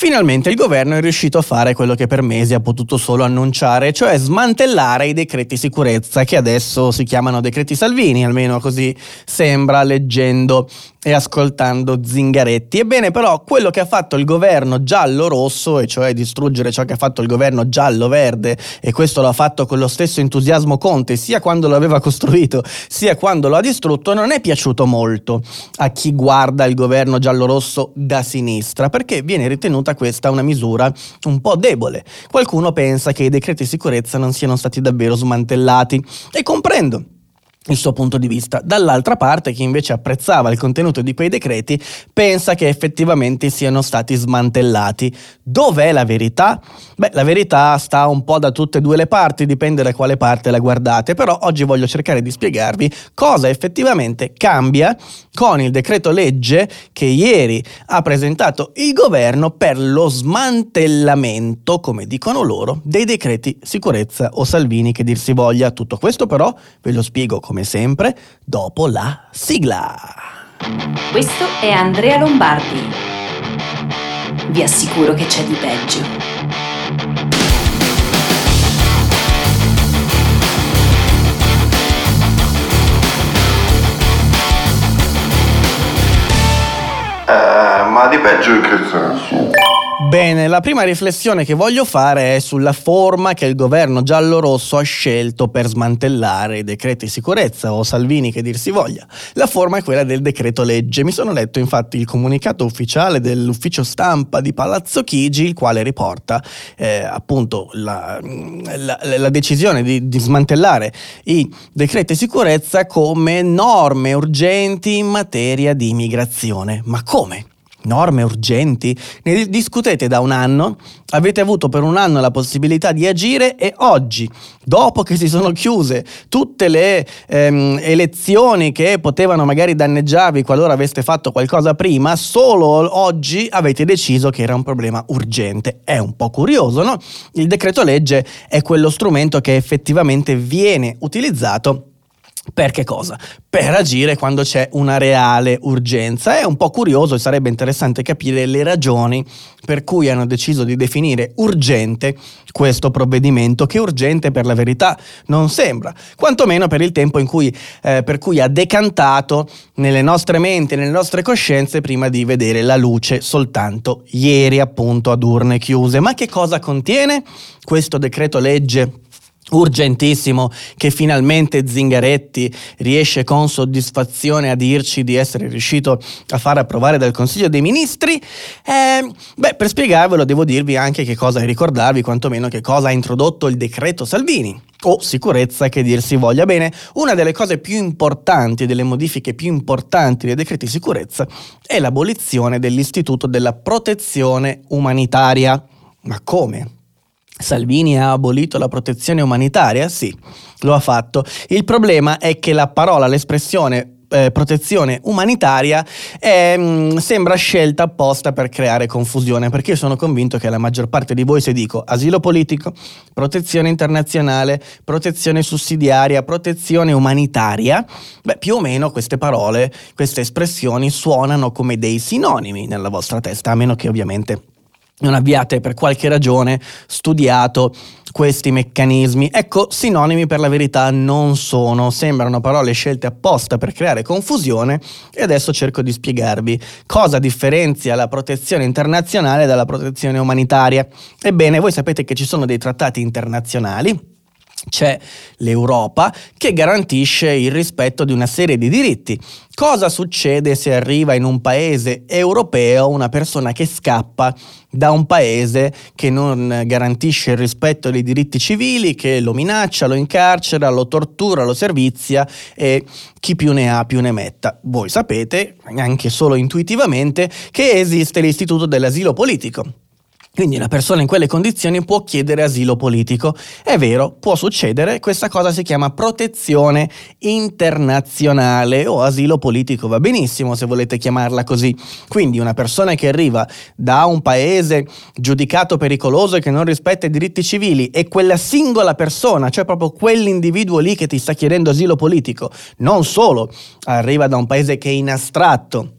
Finalmente il governo è riuscito a fare quello che per mesi ha potuto solo annunciare, cioè smantellare i decreti sicurezza che adesso si chiamano decreti Salvini, almeno così sembra leggendo e ascoltando Zingaretti. Ebbene però quello che ha fatto il governo giallo-rosso, e cioè distruggere ciò che ha fatto il governo giallo-verde, e questo l'ha fatto con lo stesso entusiasmo Conte, sia quando l'aveva costruito, sia quando lo ha distrutto, non è piaciuto molto a chi guarda il governo giallo-rosso da sinistra, perché viene ritenuta ritenuta questa una misura un po' debole. Qualcuno pensa che i decreti sicurezza non siano stati davvero smantellati e comprendo il suo punto di vista. Dall'altra parte, chi invece apprezzava il contenuto di quei decreti pensa che effettivamente siano stati smantellati. Dov'è la verità? Beh, la verità sta un po' da tutte e due le parti, dipende da quale parte la guardate, però oggi voglio cercare di spiegarvi cosa effettivamente cambia con il decreto legge che ieri ha presentato il governo per lo smantellamento, come dicono loro, dei decreti sicurezza o Salvini che dir si voglia. Tutto questo però ve lo spiego come sempre dopo la sigla. Questo è Andrea Lombardi. Vi assicuro che c'è di peggio. Eh, ma di peggio in che senso? Bene, la prima riflessione che voglio fare è sulla forma che il governo giallo-rosso ha scelto per smantellare i decreti sicurezza o Salvini che dir si voglia. La forma è quella del decreto legge. Mi sono letto infatti il comunicato ufficiale dell'ufficio stampa di Palazzo Chigi, il quale riporta eh, appunto la, la, la decisione di, di smantellare i decreti sicurezza come norme urgenti in materia di immigrazione. Ma come? Norme urgenti, ne discutete da un anno, avete avuto per un anno la possibilità di agire e oggi, dopo che si sono chiuse tutte le ehm, elezioni che potevano magari danneggiarvi qualora aveste fatto qualcosa prima, solo oggi avete deciso che era un problema urgente. È un po' curioso, no? Il decreto legge è quello strumento che effettivamente viene utilizzato per che cosa? Per agire quando c'è una reale urgenza. È un po' curioso e sarebbe interessante capire le ragioni per cui hanno deciso di definire urgente questo provvedimento, che urgente per la verità non sembra, quantomeno per il tempo cui, eh, per cui ha decantato nelle nostre menti, nelle nostre coscienze, prima di vedere la luce soltanto ieri appunto ad urne chiuse. Ma che cosa contiene questo decreto legge? Urgentissimo che finalmente Zingaretti riesce con soddisfazione a dirci di essere riuscito a far approvare dal Consiglio dei Ministri. Eh, beh, per spiegarvelo devo dirvi anche che cosa e ricordarvi quantomeno che cosa ha introdotto il decreto Salvini o sicurezza che dir si voglia bene, una delle cose più importanti, delle modifiche più importanti dei decreti sicurezza è l'abolizione dell'istituto della protezione umanitaria. Ma come? Salvini ha abolito la protezione umanitaria? Sì, lo ha fatto. Il problema è che la parola, l'espressione eh, protezione umanitaria è, mh, mm, sembra scelta apposta per creare confusione, perché io sono convinto che la maggior parte di voi se dico asilo politico, protezione internazionale, protezione sussidiaria, protezione umanitaria, beh, più o meno queste parole, queste espressioni suonano come dei sinonimi nella vostra testa, a meno che ovviamente non abbiate per qualche ragione studiato questi meccanismi. Ecco, sinonimi per la verità non sono, sembrano parole scelte apposta per creare confusione e adesso cerco di spiegarvi cosa differenzia la protezione internazionale dalla protezione umanitaria. Ebbene, voi sapete che ci sono dei trattati internazionali c'è l'Europa che garantisce il rispetto di una serie di diritti. Cosa succede se arriva in un paese europeo una persona che scappa da un paese che non garantisce il rispetto dei diritti civili, che lo minaccia, lo incarcera, lo tortura, lo servizia e chi più ne ha più ne metta? Voi sapete, anche solo intuitivamente, che esiste l'istituto dell'asilo politico quindi una persona in quelle condizioni può chiedere asilo politico. È vero, può succedere, questa cosa si chiama protezione internazionale o asilo politico, va benissimo se volete chiamarla così. Quindi una persona che arriva da un paese giudicato pericoloso e che non rispetta i diritti civili e quella singola persona, cioè proprio quell'individuo lì che ti sta chiedendo asilo politico, non solo arriva da un paese che è in astratto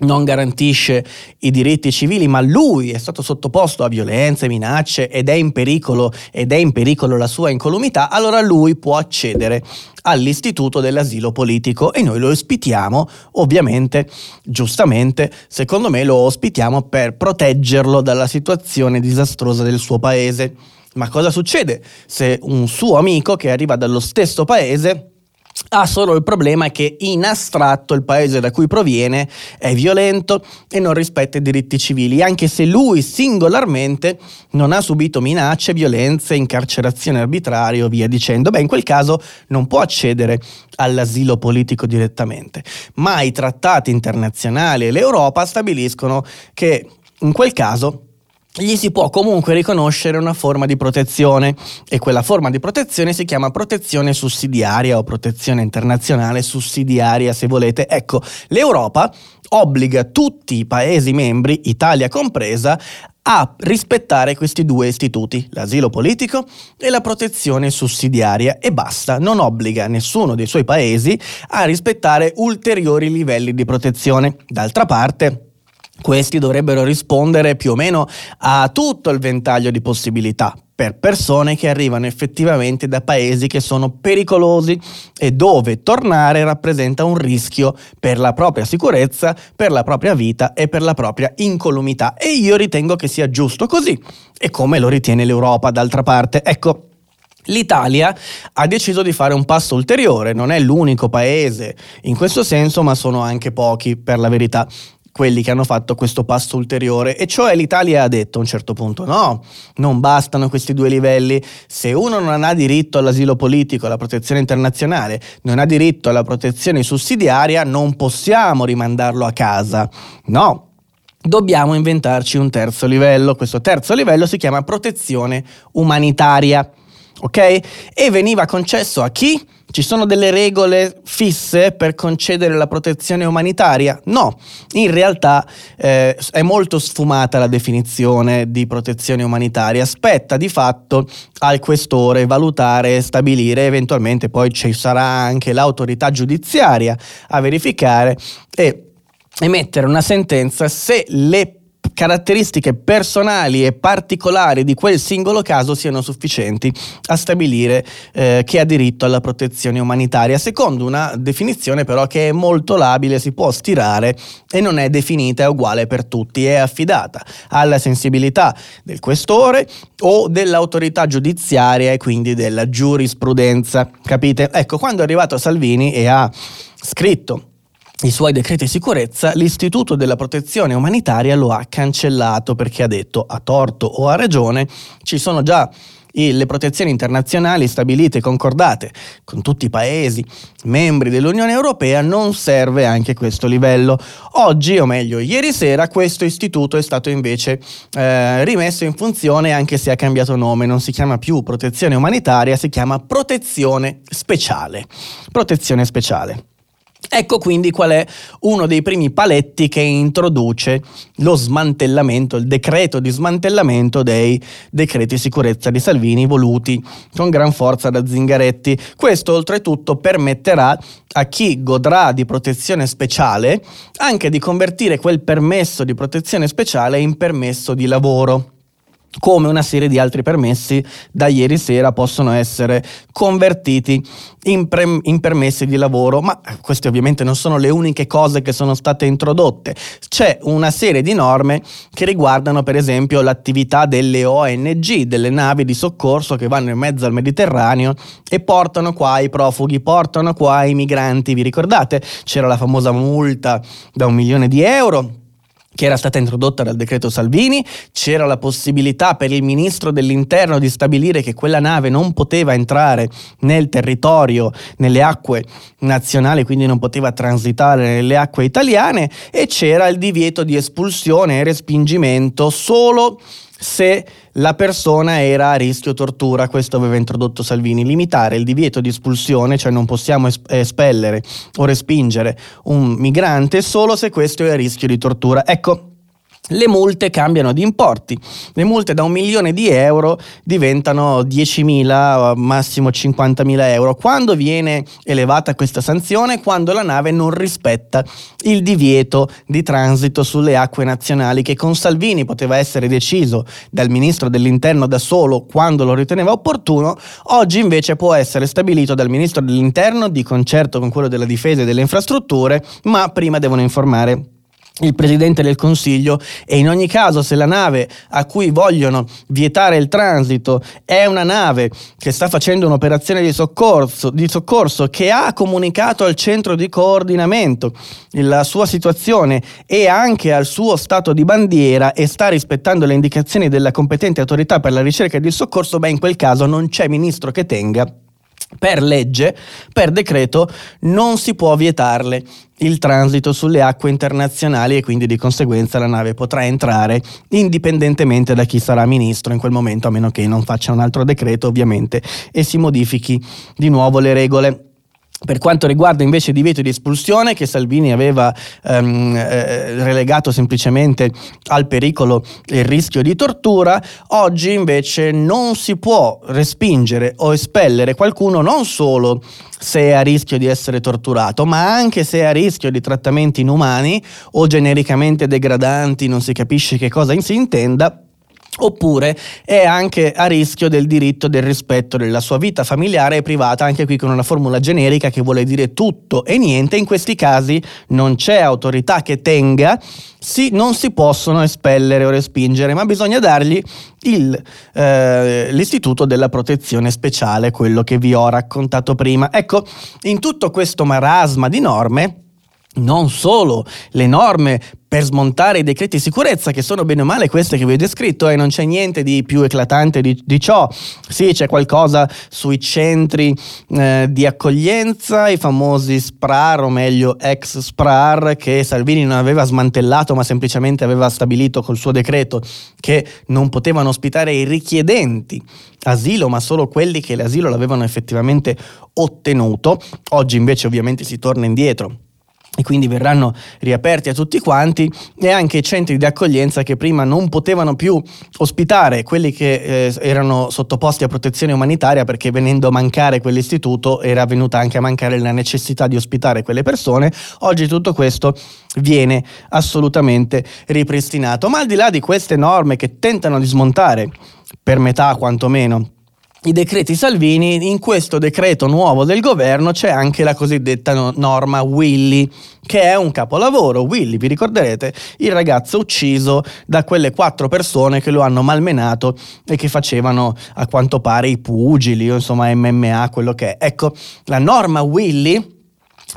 non garantisce i diritti civili, ma lui è stato sottoposto a violenze, minacce ed è in pericolo ed è in pericolo la sua incolumità, allora lui può accedere all'istituto dell'asilo politico e noi lo ospitiamo, ovviamente, giustamente, secondo me lo ospitiamo per proteggerlo dalla situazione disastrosa del suo paese. Ma cosa succede se un suo amico che arriva dallo stesso paese ha solo il problema che in astratto il paese da cui proviene è violento e non rispetta i diritti civili, anche se lui singolarmente non ha subito minacce, violenze, incarcerazione arbitrarie o via dicendo. Beh, in quel caso non può accedere all'asilo politico direttamente, ma i trattati internazionali e l'Europa stabiliscono che in quel caso gli si può comunque riconoscere una forma di protezione e quella forma di protezione si chiama protezione sussidiaria o protezione internazionale sussidiaria se volete. Ecco, l'Europa obbliga tutti i Paesi membri, Italia compresa, a rispettare questi due istituti, l'asilo politico e la protezione sussidiaria e basta, non obbliga nessuno dei suoi paesi a rispettare ulteriori livelli di protezione. D'altra parte, questi dovrebbero rispondere più o meno a tutto il ventaglio di possibilità per persone che arrivano effettivamente da paesi che sono pericolosi e dove tornare rappresenta un rischio per la propria sicurezza, per la propria vita e per la propria incolumità. E io ritengo che sia giusto così, e come lo ritiene l'Europa d'altra parte. Ecco, L'Italia ha deciso di fare un passo ulteriore, non è l'unico paese in questo senso, ma sono anche pochi per la verità quelli che hanno fatto questo passo ulteriore e cioè l'Italia ha detto a un certo punto no, non bastano questi due livelli, se uno non ha diritto all'asilo politico, alla protezione internazionale, non ha diritto alla protezione sussidiaria, non possiamo rimandarlo a casa. No, dobbiamo inventarci un terzo livello, questo terzo livello si chiama protezione umanitaria ok? E veniva concesso a chi? Ci sono delle regole fisse per concedere la protezione umanitaria? No, in realtà eh, è molto sfumata la definizione di protezione umanitaria, spetta di fatto al questore valutare e stabilire, eventualmente poi ci sarà anche l'autorità giudiziaria a verificare e emettere una sentenza se le caratteristiche personali e particolari di quel singolo caso siano sufficienti a stabilire eh, che ha diritto alla protezione umanitaria, secondo una definizione però che è molto labile, si può stirare e non è definita, uguale per tutti, è affidata alla sensibilità del questore o dell'autorità giudiziaria e quindi della giurisprudenza, capite? Ecco, quando è arrivato Salvini e ha scritto i suoi decreti di sicurezza, l'Istituto della Protezione Umanitaria lo ha cancellato perché ha detto, a torto o a ragione, ci sono già le protezioni internazionali stabilite e concordate con tutti i paesi membri dell'Unione Europea non serve anche questo livello. Oggi, o meglio ieri sera, questo istituto è stato invece eh, rimesso in funzione anche se ha cambiato nome, non si chiama più protezione umanitaria, si chiama protezione speciale. Protezione speciale. Ecco quindi qual è uno dei primi paletti che introduce lo smantellamento, il decreto di smantellamento dei decreti sicurezza di Salvini voluti con gran forza da Zingaretti. Questo oltretutto permetterà a chi godrà di protezione speciale anche di convertire quel permesso di protezione speciale in permesso di lavoro come una serie di altri permessi da ieri sera possono essere convertiti in, pre- in, permessi di lavoro, ma queste ovviamente non sono le uniche cose che sono state introdotte. C'è una serie di norme che riguardano per esempio l'attività delle ONG, delle navi di soccorso che vanno in mezzo al Mediterraneo e portano qua i profughi, portano qua i migranti, vi ricordate? C'era la famosa multa da un milione di euro che era stata introdotta dal decreto Salvini, c'era la possibilità per il ministro dell'interno di stabilire che quella nave non poteva entrare nel territorio, nelle acque nazionali, quindi non poteva transitare nelle acque italiane e c'era il divieto di espulsione e respingimento solo se la persona era a rischio tortura, questo aveva introdotto Salvini, limitare il divieto di espulsione, cioè non possiamo espellere o respingere un migrante solo se questo è a rischio di tortura. Ecco, le multe cambiano di importi. Le multe da un milione di euro diventano 10.000, massimo 50.000 euro. Quando viene elevata questa sanzione? Quando la nave non rispetta il divieto di transito sulle acque nazionali che con Salvini poteva essere deciso dal ministro dell'interno da solo quando lo riteneva opportuno, oggi invece può essere stabilito dal ministro dell'interno di concerto con quello della difesa e delle infrastrutture, ma prima devono informare il Presidente del Consiglio e in ogni caso se la nave a cui vogliono vietare il transito è una nave che sta facendo un'operazione di soccorso, di soccorso che ha comunicato al centro di coordinamento la sua situazione e anche al suo stato di bandiera e sta rispettando le indicazioni della competente autorità per la ricerca e il soccorso, beh in quel caso non c'è ministro che tenga per legge, per decreto, non si può vietarle il transito sulle acque internazionali e quindi di conseguenza la nave potrà entrare indipendentemente da chi sarà ministro in quel momento, a meno che non faccia un altro decreto ovviamente e si modifichi di nuovo le regole. Per quanto riguarda invece il divieto di espulsione, che Salvini aveva ehm, eh, relegato semplicemente al pericolo e il rischio di tortura, oggi invece non si può respingere o espellere qualcuno non solo se è a rischio di essere torturato, ma anche se è a rischio di trattamenti inumani o genericamente degradanti, non si capisce che cosa si intenda oppure è anche a rischio del diritto del rispetto della sua vita familiare e privata, anche qui con una formula generica che vuole dire tutto e niente, in questi casi non c'è autorità che tenga, sì, non si possono espellere o respingere, ma bisogna dargli il, eh, l'istituto della protezione speciale, quello che vi ho raccontato prima. Ecco, in tutto questo marasma di norme, non solo le norme per smontare i decreti di sicurezza, che sono bene o male queste che vi ho descritto, e non c'è niente di più eclatante di, di ciò. Sì, c'è qualcosa sui centri eh, di accoglienza, i famosi SPRAR, o meglio ex SPRAR, che Salvini non aveva smantellato, ma semplicemente aveva stabilito col suo decreto che non potevano ospitare i richiedenti asilo, ma solo quelli che l'asilo l'avevano effettivamente ottenuto. Oggi invece ovviamente si torna indietro e quindi verranno riaperti a tutti quanti e anche i centri di accoglienza che prima non potevano più ospitare quelli che eh, erano sottoposti a protezione umanitaria perché venendo a mancare quell'istituto era venuta anche a mancare la necessità di ospitare quelle persone, oggi tutto questo viene assolutamente ripristinato. Ma al di là di queste norme che tentano di smontare per metà quantomeno i decreti Salvini, in questo decreto nuovo del governo c'è anche la cosiddetta norma Willy, che è un capolavoro. Willy, vi ricorderete, il ragazzo ucciso da quelle quattro persone che lo hanno malmenato e che facevano a quanto pare i pugili o insomma MMA, quello che è. Ecco, la norma Willy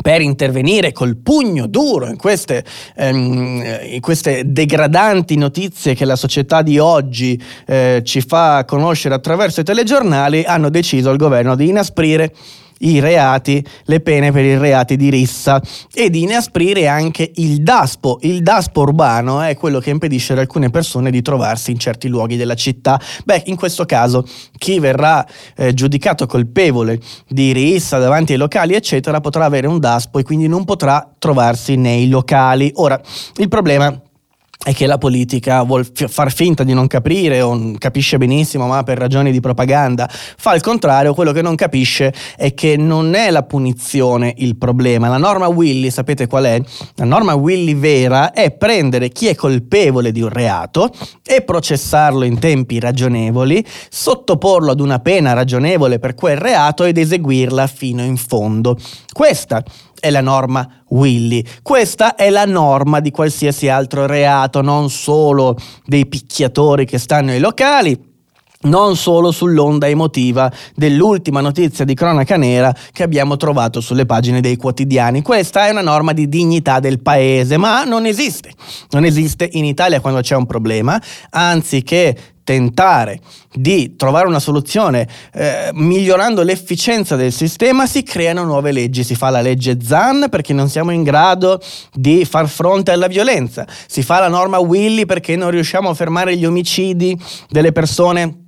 per intervenire col pugno duro in queste, ehm, in queste, degradanti notizie che la società di oggi eh, ci fa conoscere attraverso i telegiornali, hanno deciso il governo di inasprire i reati, le pene per i reati di rissa e di inasprire anche il DASPO. Il DASPO urbano è quello che impedisce ad alcune persone di trovarsi in certi luoghi della città. Beh, in questo caso chi verrà eh, giudicato colpevole di rissa davanti ai locali, eccetera, potrà avere un DASPO e quindi non potrà trovarsi nei locali. Ora, il problema è che la politica vuol far finta di non capire o capisce benissimo ma per ragioni di propaganda fa il contrario, quello che non capisce è che non è la punizione il problema. La norma Willy, sapete qual è? La norma Willy vera è prendere chi è colpevole di un reato e processarlo in tempi ragionevoli, sottoporlo ad una pena ragionevole per quel reato ed eseguirla fino in fondo. Questa è la norma Willy. Questa è la norma di qualsiasi altro reato, non solo dei picchiatori che stanno ai locali, non solo sull'onda emotiva dell'ultima notizia di cronaca nera che abbiamo trovato sulle pagine dei quotidiani. Questa è una norma di dignità del paese, ma non esiste. Non esiste in Italia quando c'è un problema, anziché tentare di trovare una soluzione eh, migliorando l'efficienza del sistema, si creano nuove leggi. Si fa la legge ZAN perché non siamo in grado di far fronte alla violenza, si fa la norma Willy perché non riusciamo a fermare gli omicidi delle persone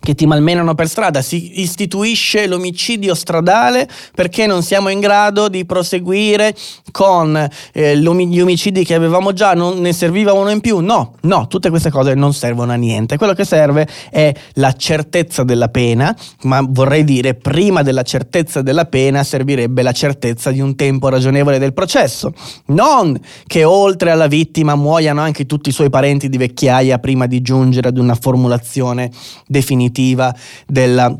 che ti malmenano per strada, si istituisce l'omicidio stradale perché non siamo in grado di proseguire con eh, gli omicidi che avevamo già, non ne serviva uno in più. No, no, tutte queste cose non servono a niente. Quello che serve è la certezza della pena, ma vorrei dire prima della certezza della pena servirebbe la certezza di un tempo ragionevole del processo. Non che oltre alla vittima muoiano anche tutti i suoi parenti di vecchiaia prima di giungere ad una formulazione definitiva definitiva della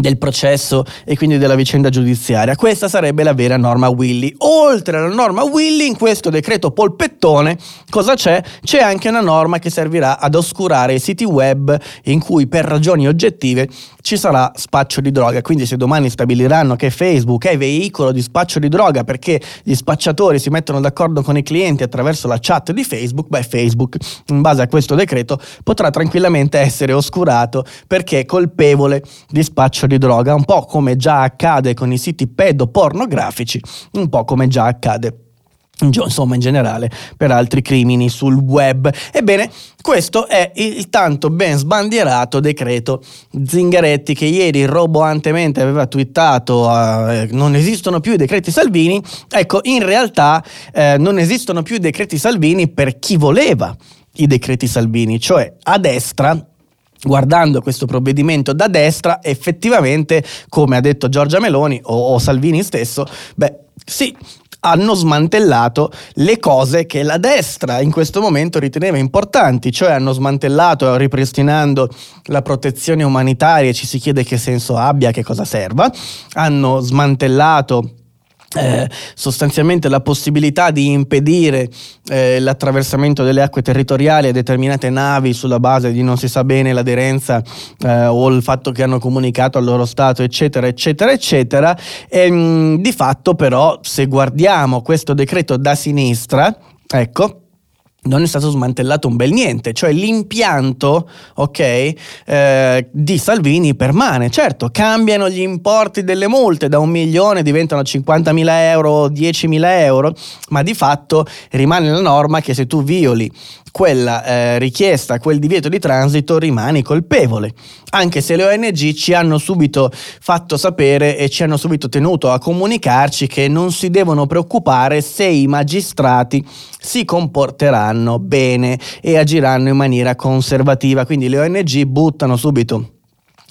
del processo e quindi della vicenda giudiziaria. Questa sarebbe la vera norma Willy. Oltre alla norma Willy, in questo decreto polpettone, cosa c'è? C'è anche una norma che servirà ad oscurare i siti web in cui per ragioni oggettive ci sarà spaccio di droga. Quindi se domani stabiliranno che Facebook è veicolo di spaccio di droga perché gli spacciatori si mettono d'accordo con i clienti attraverso la chat di Facebook, beh Facebook in base a questo decreto potrà tranquillamente essere oscurato perché è colpevole di spaccio di droga, un po' come già accade con i siti pedopornografici, un po' come già accade insomma in generale per altri crimini sul web. Ebbene, questo è il tanto ben sbandierato decreto Zingaretti che ieri roboantemente aveva twittato uh, non esistono più i decreti Salvini. Ecco, in realtà eh, non esistono più i decreti Salvini per chi voleva i decreti Salvini, cioè a destra guardando questo provvedimento da destra, effettivamente, come ha detto Giorgia Meloni o, o Salvini stesso, beh, sì, hanno smantellato le cose che la destra in questo momento riteneva importanti, cioè hanno smantellato ripristinando la protezione umanitaria, ci si chiede che senso abbia, che cosa serva, hanno smantellato eh, sostanzialmente la possibilità di impedire eh, l'attraversamento delle acque territoriali a determinate navi sulla base di non si sa bene l'aderenza eh, o il fatto che hanno comunicato al loro Stato, eccetera, eccetera, eccetera. E, mh, mm, di fatto però, se guardiamo questo decreto da sinistra, ecco, non è stato smantellato un bel niente, cioè l'impianto ok, eh, di Salvini permane. Certo, cambiano gli importi delle multe, da un milione diventano 50.000 euro, 10.000 euro, ma di fatto rimane la norma che se tu violi quella eh, richiesta, quel divieto di transito, rimani colpevole. Anche se le ONG ci hanno subito fatto sapere e ci hanno subito tenuto a comunicarci che non si devono preoccupare se i magistrati si comporteranno bene e agiranno in maniera conservativa. Quindi le ONG buttano subito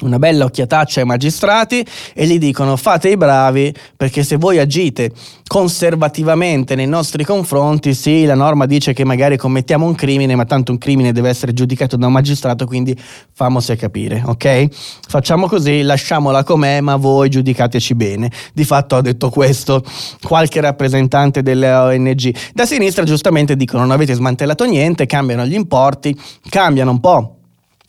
una bella occhiataccia ai magistrati e gli dicono fate i bravi perché se voi agite conservativamente nei nostri confronti, sì, la norma dice che magari commettiamo un crimine, ma tanto un crimine deve essere giudicato da un magistrato, quindi famosi a capire, ok? Facciamo così, lasciamola com'è, ma voi giudicateci bene. Di fatto ha detto questo qualche rappresentante delle ONG. Da sinistra giustamente dicono non avete smantellato niente, cambiano gli importi, cambiano un po'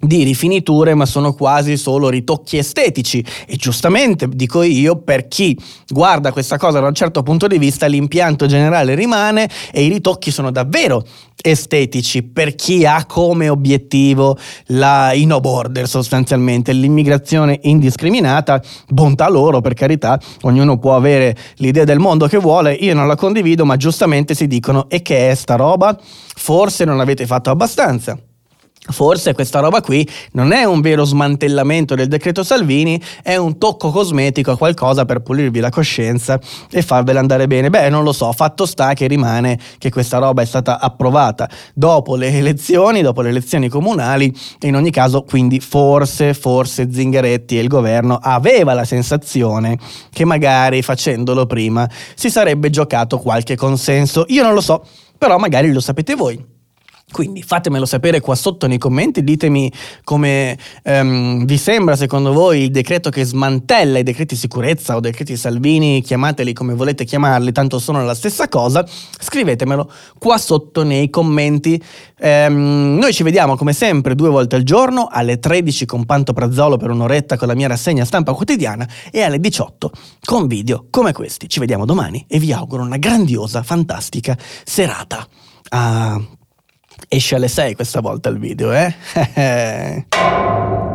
di rifiniture, ma sono quasi solo ritocchi estetici. E giustamente, dico io, per chi guarda questa cosa da un certo punto di vista, l'impianto generale rimane e i ritocchi sono davvero estetici per chi ha come obiettivo la i no border sostanzialmente l'immigrazione indiscriminata bontà loro per carità ognuno può avere l'idea del mondo che vuole io non la condivido ma giustamente si dicono e che è sta roba forse non avete fatto abbastanza Forse questa roba qui non è un vero smantellamento del decreto Salvini, è un tocco cosmetico a qualcosa per pulirvi la coscienza e farvela andare bene. Beh, non lo so, fatto sta che rimane che questa roba è stata approvata dopo le elezioni, dopo le elezioni comunali, in ogni caso quindi forse, forse Zingaretti e il governo aveva la sensazione che magari facendolo prima si sarebbe giocato qualche consenso. Io non lo so, però magari lo sapete voi. Quindi fatemelo sapere qua sotto nei commenti, ditemi come um, vi sembra secondo voi il decreto che smantella i decreti sicurezza o decreti Salvini, chiamateli come volete chiamarli, tanto sono la stessa cosa, scrivetemelo qua sotto nei commenti. Um, noi ci vediamo come sempre due volte al giorno, alle 13 con Panto Prazzolo per un'oretta con la mia rassegna stampa quotidiana e alle 18 con video come questi. Ci vediamo domani e vi auguro una grandiosa, fantastica serata. Ah, Esce alle 6 questa volta il video, eh?